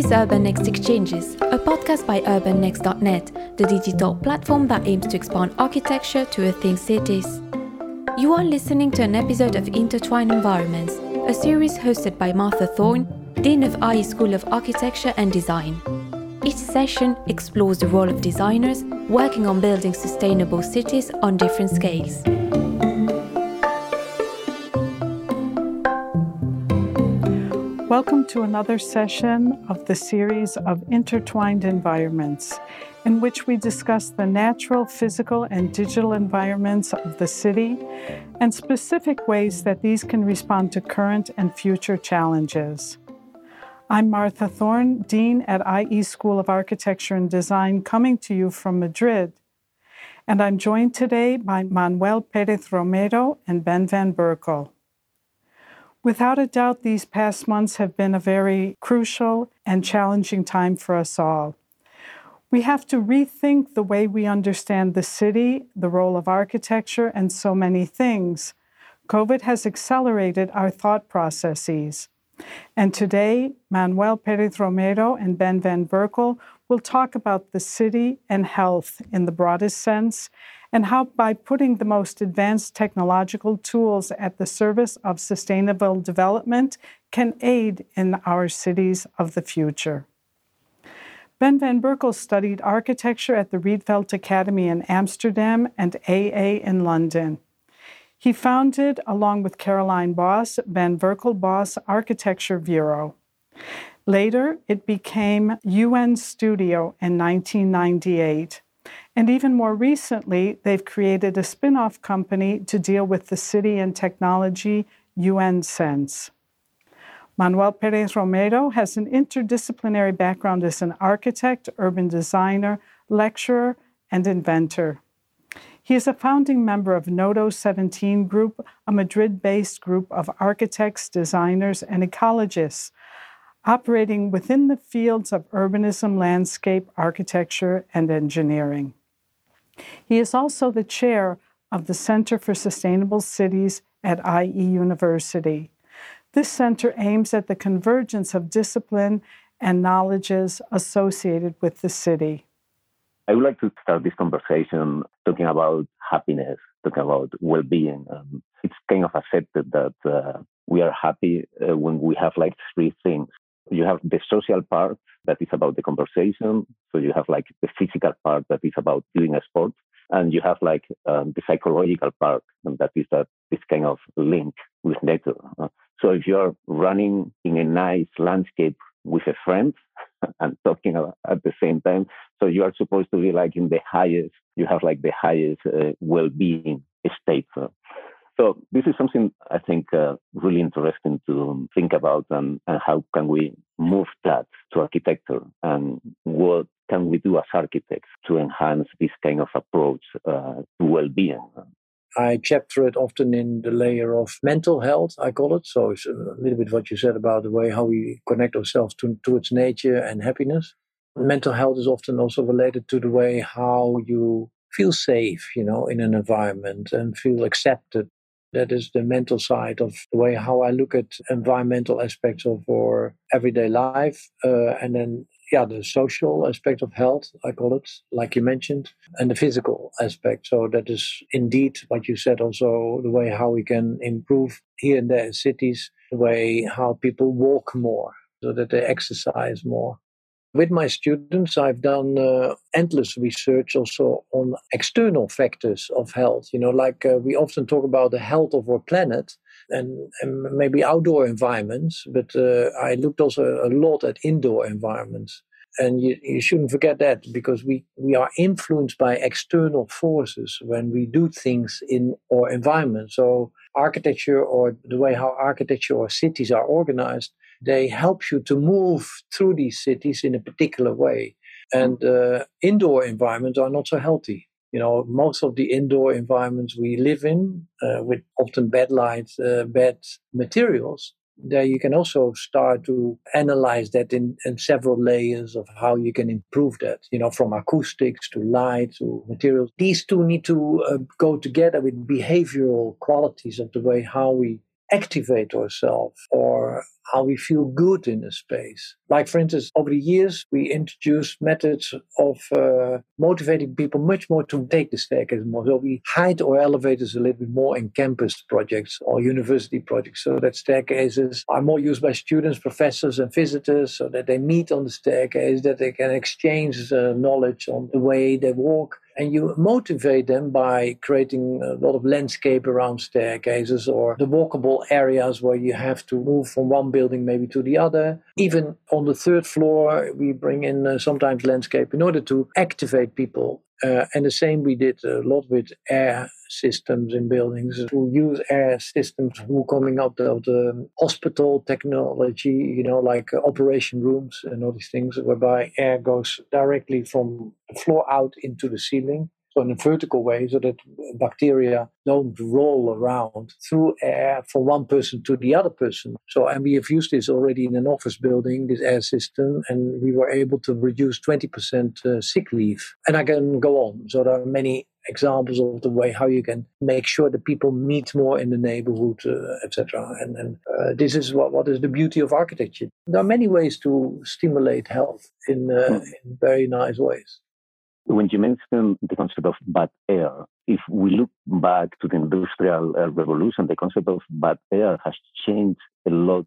is Urban Next Exchanges, a podcast by urbannext.net, the digital platform that aims to expand architecture to rethink cities. You are listening to an episode of Intertwined Environments, a series hosted by Martha Thorne, Dean of IE School of Architecture and Design. Each session explores the role of designers working on building sustainable cities on different scales. Welcome to another session of the series of Intertwined Environments, in which we discuss the natural, physical, and digital environments of the city and specific ways that these can respond to current and future challenges. I'm Martha Thorne, Dean at IE School of Architecture and Design, coming to you from Madrid. And I'm joined today by Manuel Perez Romero and Ben Van Berkel. Without a doubt, these past months have been a very crucial and challenging time for us all. We have to rethink the way we understand the city, the role of architecture, and so many things. COVID has accelerated our thought processes. And today, Manuel Perez Romero and Ben Van Berkel will talk about the city and health in the broadest sense and how, by putting the most advanced technological tools at the service of sustainable development, can aid in our cities of the future. Ben van Berkel studied architecture at the Rietveld Academy in Amsterdam and AA in London. He founded, along with Caroline Bos, Van Berkel Bos Architecture Bureau. Later, it became UN Studio in 1998. And even more recently, they've created a spin off company to deal with the city and technology, UN Sense. Manuel Perez Romero has an interdisciplinary background as an architect, urban designer, lecturer, and inventor. He is a founding member of Nodo 17 Group, a Madrid based group of architects, designers, and ecologists operating within the fields of urbanism, landscape, architecture, and engineering. He is also the chair of the Center for Sustainable Cities at IE University. This center aims at the convergence of discipline and knowledges associated with the city. I would like to start this conversation talking about happiness, talking about well being. Um, it's kind of accepted that uh, we are happy uh, when we have like three things. You have the social part that is about the conversation. So you have like the physical part that is about doing a sport. And you have like um, the psychological part, and that is that this kind of link with nature. Uh, so if you're running in a nice landscape with a friend and talking at the same time, so you are supposed to be like in the highest, you have like the highest uh, well-being state. Uh, so this is something I think uh, really interesting to think about and, and how can we move that to architecture and what can we do as architects to enhance this kind of approach uh, to well-being. I chapter it often in the layer of mental health, I call it. So it's a little bit what you said about the way how we connect ourselves to, towards nature and happiness. Mental health is often also related to the way how you feel safe, you know, in an environment and feel accepted that is the mental side of the way how I look at environmental aspects of our everyday life. Uh, and then, yeah, the social aspect of health, I call it, like you mentioned, and the physical aspect. So that is indeed what you said also the way how we can improve here and there in cities, the way how people walk more so that they exercise more. With my students, I've done uh, endless research also on external factors of health. You know, like uh, we often talk about the health of our planet and, and maybe outdoor environments, but uh, I looked also a lot at indoor environments. And you, you shouldn't forget that because we, we are influenced by external forces when we do things in our environment. So, architecture or the way how architecture or cities are organized they help you to move through these cities in a particular way. And uh, indoor environments are not so healthy. You know, most of the indoor environments we live in, uh, with often bad light, uh, bad materials, there you can also start to analyze that in, in several layers of how you can improve that you know from acoustics to light to materials these two need to uh, go together with behavioral qualities of the way how we activate ourselves or how we feel good in a space. Like, for instance, over the years, we introduced methods of uh, motivating people much more to take the staircase more. So we hide our elevators a little bit more in campus projects or university projects so that staircases are more used by students, professors, and visitors so that they meet on the staircase, that they can exchange uh, knowledge on the way they walk and you motivate them by creating a lot of landscape around staircases or the walkable areas where you have to move from one building maybe to the other. Even on the third floor, we bring in uh, sometimes landscape in order to activate people uh, and the same we did a lot with air systems in buildings. Who use air systems who coming out of the hospital technology, you know, like uh, operation rooms and all these things, whereby air goes directly from the floor out into the ceiling so in a vertical way so that bacteria don't roll around through air from one person to the other person. So and we have used this already in an office building this air system and we were able to reduce 20% uh, sick leave. And i can go on. So there are many examples of the way how you can make sure that people meet more in the neighborhood uh, etc and, and uh, this is what, what is the beauty of architecture. There are many ways to stimulate health in, uh, hmm. in very nice ways when you mentioned the concept of bad air, if we look back to the Industrial uh, Revolution, the concept of bad air has changed a lot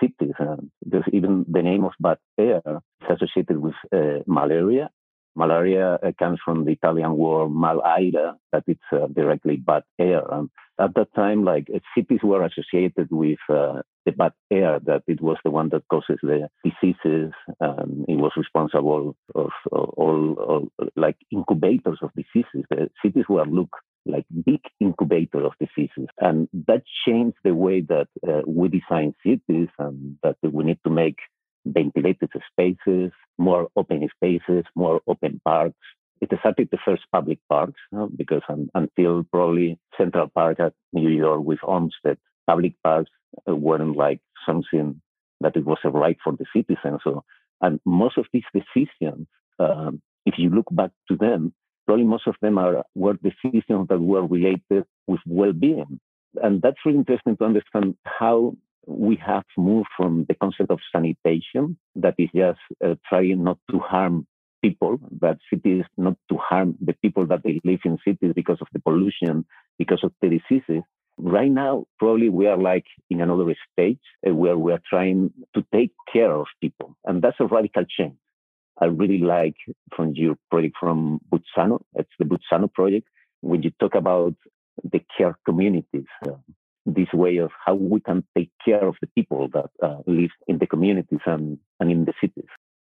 cities. There's even the name of bad air is associated with uh, malaria. Malaria uh, comes from the Italian word malaria, that it's uh, directly bad air. And at that time, like uh, cities were associated with the bad air that it was the one that causes the diseases. Um, it was responsible of, all, all, like incubators of diseases. The cities were looked like big incubator of diseases, and that changed the way that uh, we design cities, and that we need to make ventilated spaces, more open spaces, more open parks. It started the first public parks because um, until probably Central Park at New York with Olmsted, public parks weren't like something that it was a right for the citizens. So, and most of these decisions, um, if you look back to them, probably most of them are were decisions that were related with well-being, and that's really interesting to understand how we have moved from the concept of sanitation, that is just uh, trying not to harm people, that cities not to harm the people that they live in cities because of the pollution, because of the diseases, Right now, probably we are like in another stage uh, where we are trying to take care of people. And that's a radical change. I really like from your project from Buzzano, it's the Buzzano project, when you talk about the care communities, this way of how we can take care of the people that uh, live in the communities and, and in the cities.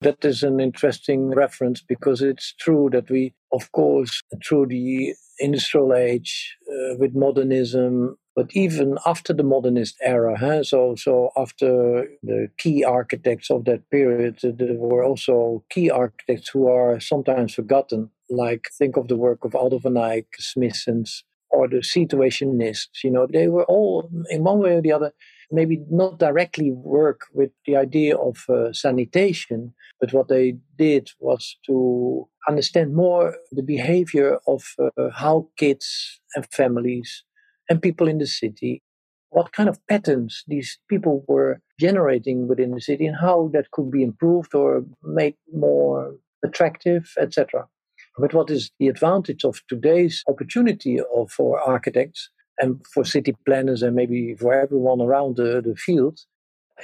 That is an interesting reference because it's true that we, of course, through the industrial age, uh, with modernism, but even after the modernist era, huh? so so after the key architects of that period, uh, there were also key architects who are sometimes forgotten. Like think of the work of Aldo van Eyck, Smithsons, or the situationists. You know, they were all in one way or the other maybe not directly work with the idea of uh, sanitation, but what they did was to understand more the behavior of uh, how kids and families and people in the city, what kind of patterns these people were generating within the city and how that could be improved or made more attractive, etc. But what is the advantage of today's opportunity of, for architects and for city planners and maybe for everyone around the, the field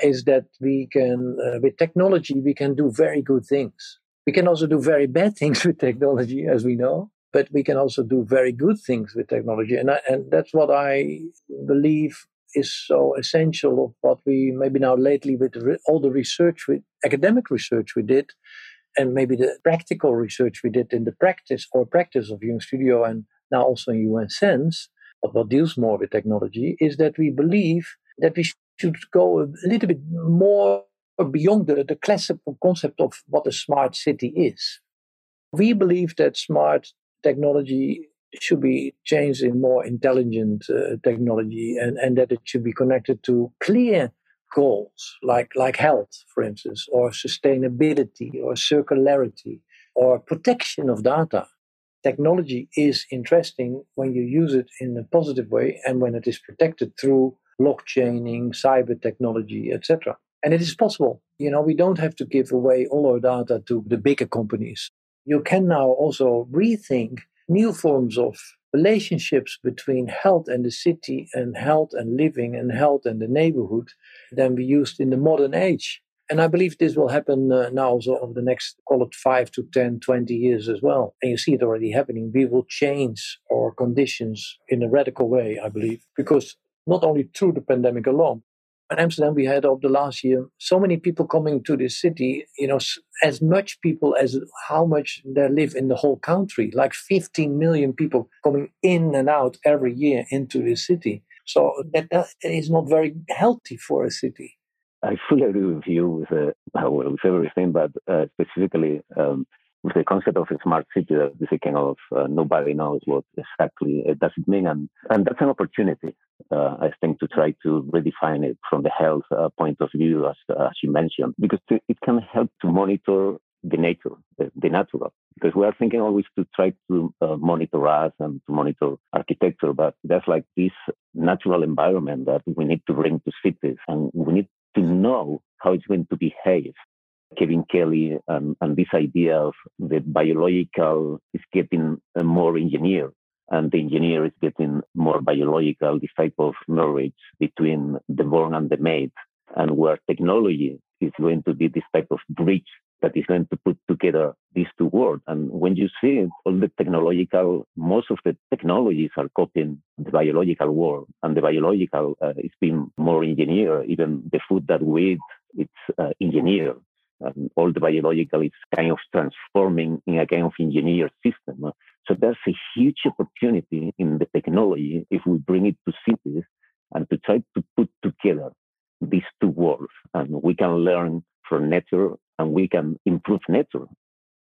is that we can, uh, with technology, we can do very good things. We can also do very bad things with technology, as we know, but we can also do very good things with technology. And, I, and that's what I believe is so essential of what we maybe now lately with all the research, with academic research we did, and maybe the practical research we did in the practice or practice of UN Studio and now also in UN Sense, but what deals more with technology is that we believe that we should go a little bit more beyond the, the classical concept of what a smart city is. We believe that smart technology should be changed in more intelligent uh, technology and, and that it should be connected to clear goals like, like health, for instance, or sustainability or circularity or protection of data technology is interesting when you use it in a positive way and when it is protected through blockchaining, cyber technology, etc. And it is possible. You know, we don't have to give away all our data to the bigger companies. You can now also rethink new forms of relationships between health and the city and health and living and health and the neighborhood than we used in the modern age. And I believe this will happen uh, now also over the next, call it 5 to 10, 20 years as well. And you see it already happening. We will change our conditions in a radical way, I believe, because not only through the pandemic alone, Amsterdam, we had over the last year so many people coming to this city, you know, as much people as how much there live in the whole country, like 15 million people coming in and out every year into this city. So that, that is not very healthy for a city. I fully agree with you with, uh, well, with everything, but uh, specifically um, with the concept of a smart city, that this kind of uh, nobody knows what exactly it does it mean, and and that's an opportunity, uh, I think, to try to redefine it from the health uh, point of view, as as you mentioned, because it can help to monitor the nature, the, the natural. Because we are thinking always to try to uh, monitor us and to monitor architecture, but that's like this natural environment that we need to bring to cities, and we need to know how it's going to behave Kevin Kelly and, and this idea of the biological is getting more engineered and the engineer is getting more biological, this type of marriage between the born and the made, and where technology is going to be this type of bridge that is going to put together these two worlds. And when you see it, all the technological, most of the technologies are copying the biological world, and the biological uh, is being more engineered. Even the food that we eat, it's uh, engineered um, all the biological is kind of transforming in a kind of engineered system. So there's a huge opportunity in the technology if we bring it to cities and to try to put together these two worlds. And we can learn from nature and we can improve nature.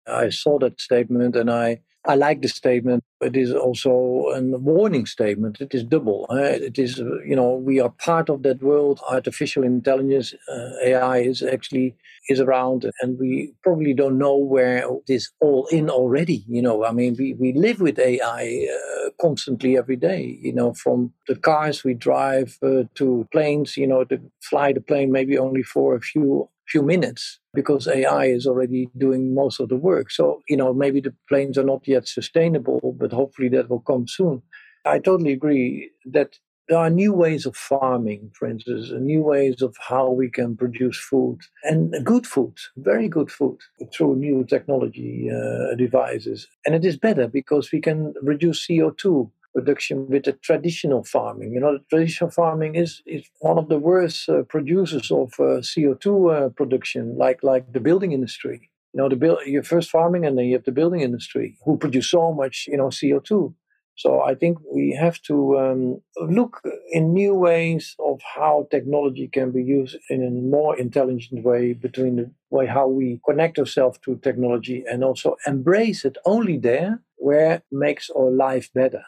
I saw that statement and I I like the statement. It is also a warning statement. It is double. Uh, it is, you know, we are part of that world. Artificial intelligence, uh, AI is actually is around, and we probably don't know where this all in already. You know, I mean, we, we live with AI uh, constantly every day. You know, from the cars we drive uh, to planes. You know, to fly the plane maybe only for a few few minutes because AI is already doing most of the work. So, you know, maybe the planes are not yet sustainable, but hopefully that will come soon. I totally agree that there are new ways of farming, for instance, new ways of how we can produce food and good food, very good food through new technology uh, devices. And it is better because we can reduce CO2 production with the traditional farming. You know, traditional farming is, is one of the worst uh, producers of uh, CO2 uh, production, like like the building industry. You know, the build, you're first farming and then you have the building industry who produce so much, you know, CO2. So I think we have to um, look in new ways of how technology can be used in a more intelligent way between the way how we connect ourselves to technology and also embrace it only there where it makes our life better.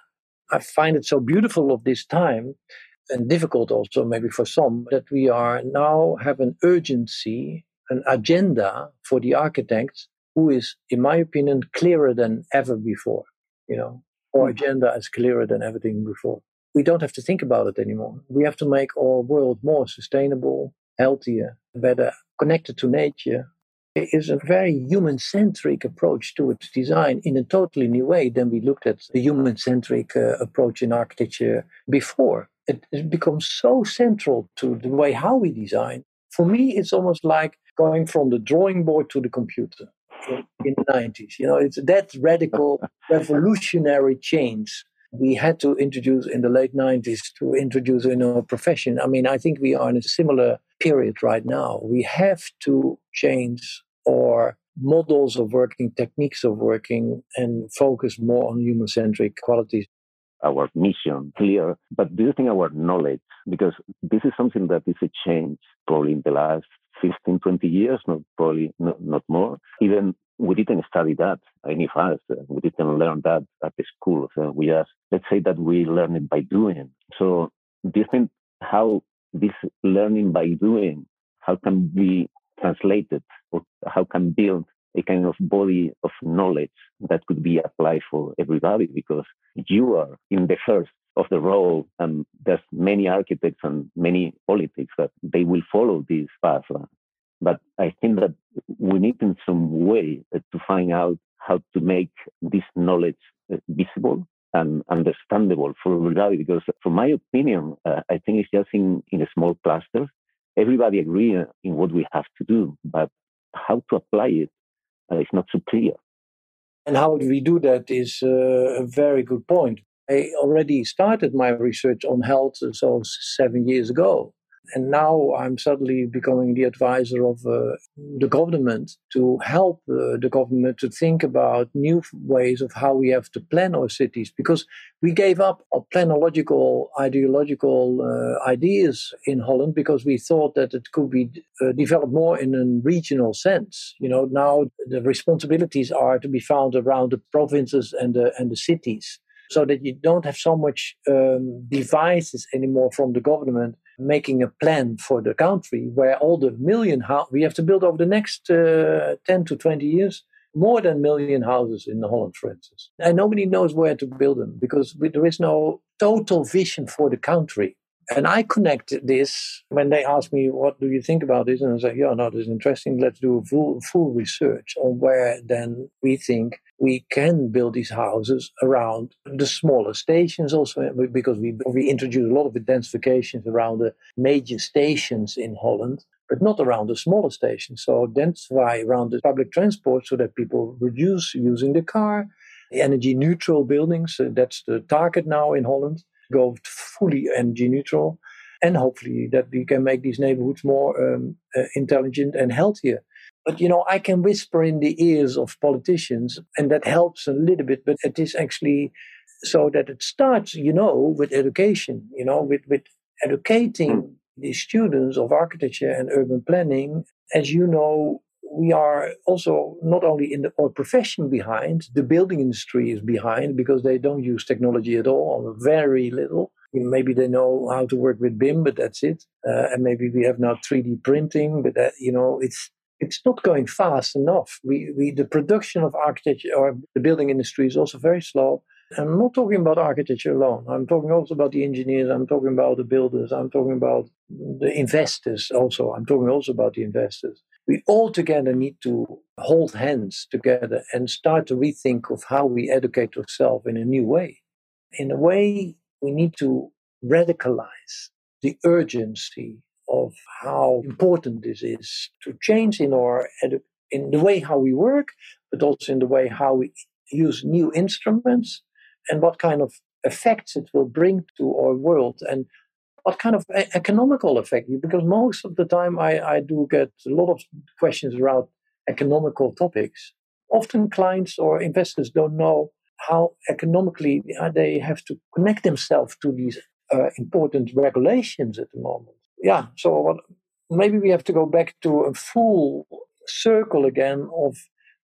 I find it so beautiful of this time and difficult also maybe for some that we are now have an urgency, an agenda for the architects who is, in my opinion, clearer than ever before. You know, our hmm. agenda is clearer than everything before. We don't have to think about it anymore. We have to make our world more sustainable, healthier, better, connected to nature, is a very human centric approach to its design in a totally new way than we looked at the human centric uh, approach in architecture before. It, it becomes so central to the way how we design. For me, it's almost like going from the drawing board to the computer in, in the 90s. You know, it's that radical, revolutionary change we had to introduce in the late 90s to introduce in our profession. I mean, I think we are in a similar period right now. We have to change our models of working, techniques of working, and focus more on human centric qualities. Our mission clear, but do you think our knowledge, because this is something that is a change probably in the last 15, 20 years, not probably not, not more. Even we didn't study that any of us. Uh, we didn't learn that at the school. So we just let's say that we learn it by doing. So do you think how this learning by doing how can be translated or how can build a kind of body of knowledge that could be applied for everybody because you are in the first of the role. And there's many architects and many politics that they will follow this path. But I think that we need in some way to find out how to make this knowledge uh, visible and understandable for everybody. Because, from my opinion, uh, I think it's just in, in small clusters. Everybody agree in what we have to do, but how to apply it uh, is not so clear. And how do we do that is uh, a very good point. I already started my research on health so seven years ago. And now I'm suddenly becoming the advisor of uh, the government to help uh, the government to think about new ways of how we have to plan our cities because we gave up our planological, ideological uh, ideas in Holland because we thought that it could be uh, developed more in a regional sense. You know, now the responsibilities are to be found around the provinces and the, and the cities so that you don't have so much um, devices anymore from the government making a plan for the country where all the million ho- we have to build over the next uh, 10 to 20 years more than million houses in Holland, for instance. And nobody knows where to build them because there is no total vision for the country. And I connect this when they ask me, what do you think about this? And I say, yeah, no, this is interesting. Let's do a full, full research on where then we think we can build these houses around the smaller stations also because we, we introduce a lot of densifications around the major stations in Holland but not around the smaller stations. So densify around the public transport so that people reduce using the car. Energy neutral buildings, uh, that's the target now in Holland, go fully energy neutral. And hopefully that we can make these neighborhoods more um, uh, intelligent and healthier. But you know, I can whisper in the ears of politicians, and that helps a little bit. But it is actually so that it starts, you know, with education. You know, with with educating mm. the students of architecture and urban planning. As you know, we are also not only in the our profession behind, the building industry is behind because they don't use technology at all, or very little. Maybe they know how to work with BIM, but that's it. Uh, and maybe we have now 3D printing, but that, you know, it's it's not going fast enough. We, we, the production of architecture or the building industry is also very slow. I'm not talking about architecture alone. I'm talking also about the engineers. I'm talking about the builders. I'm talking about the investors also. I'm talking also about the investors. We all together need to hold hands together and start to rethink of how we educate ourselves in a new way. In a way, we need to radicalize the urgency of how important this is to change in our edu- in the way how we work, but also in the way how we use new instruments and what kind of effects it will bring to our world and what kind of economical effect because most of the time I, I do get a lot of questions around economical topics. Often clients or investors don't know how economically they have to connect themselves to these uh, important regulations at the moment. Yeah, so maybe we have to go back to a full circle again of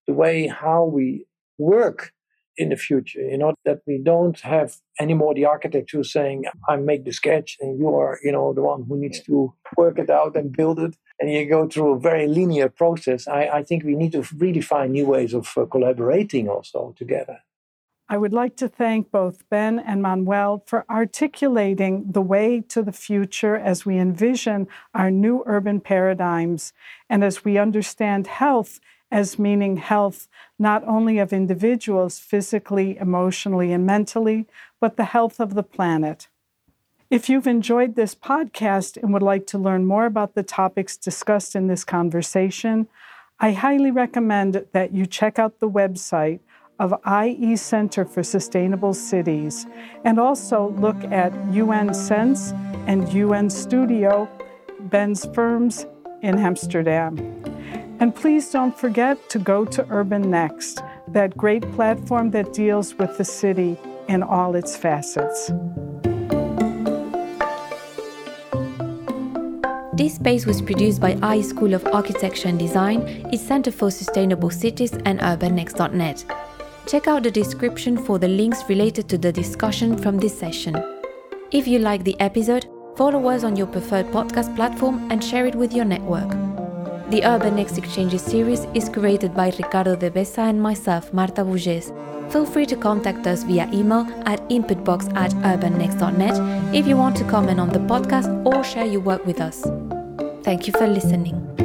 the way how we work in the future. You know, that we don't have anymore the architect who's saying, I make the sketch and you are, you know, the one who needs to work it out and build it. And you go through a very linear process. I, I think we need to really find new ways of uh, collaborating also together. I would like to thank both Ben and Manuel for articulating the way to the future as we envision our new urban paradigms and as we understand health as meaning health not only of individuals physically, emotionally, and mentally, but the health of the planet. If you've enjoyed this podcast and would like to learn more about the topics discussed in this conversation, I highly recommend that you check out the website of IE Center for Sustainable Cities, and also look at UN Sense and UN Studio, Ben's firms in Amsterdam. And please don't forget to go to Urban Next, that great platform that deals with the city in all its facets. This space was produced by IE School of Architecture and Design, its Center for Sustainable Cities, and UrbanNext.net. Check out the description for the links related to the discussion from this session. If you like the episode, follow us on your preferred podcast platform and share it with your network. The Urban Next Exchanges series is created by Ricardo Devesa and myself, Marta Bugés. Feel free to contact us via email at inputbox at urbannext.net if you want to comment on the podcast or share your work with us. Thank you for listening.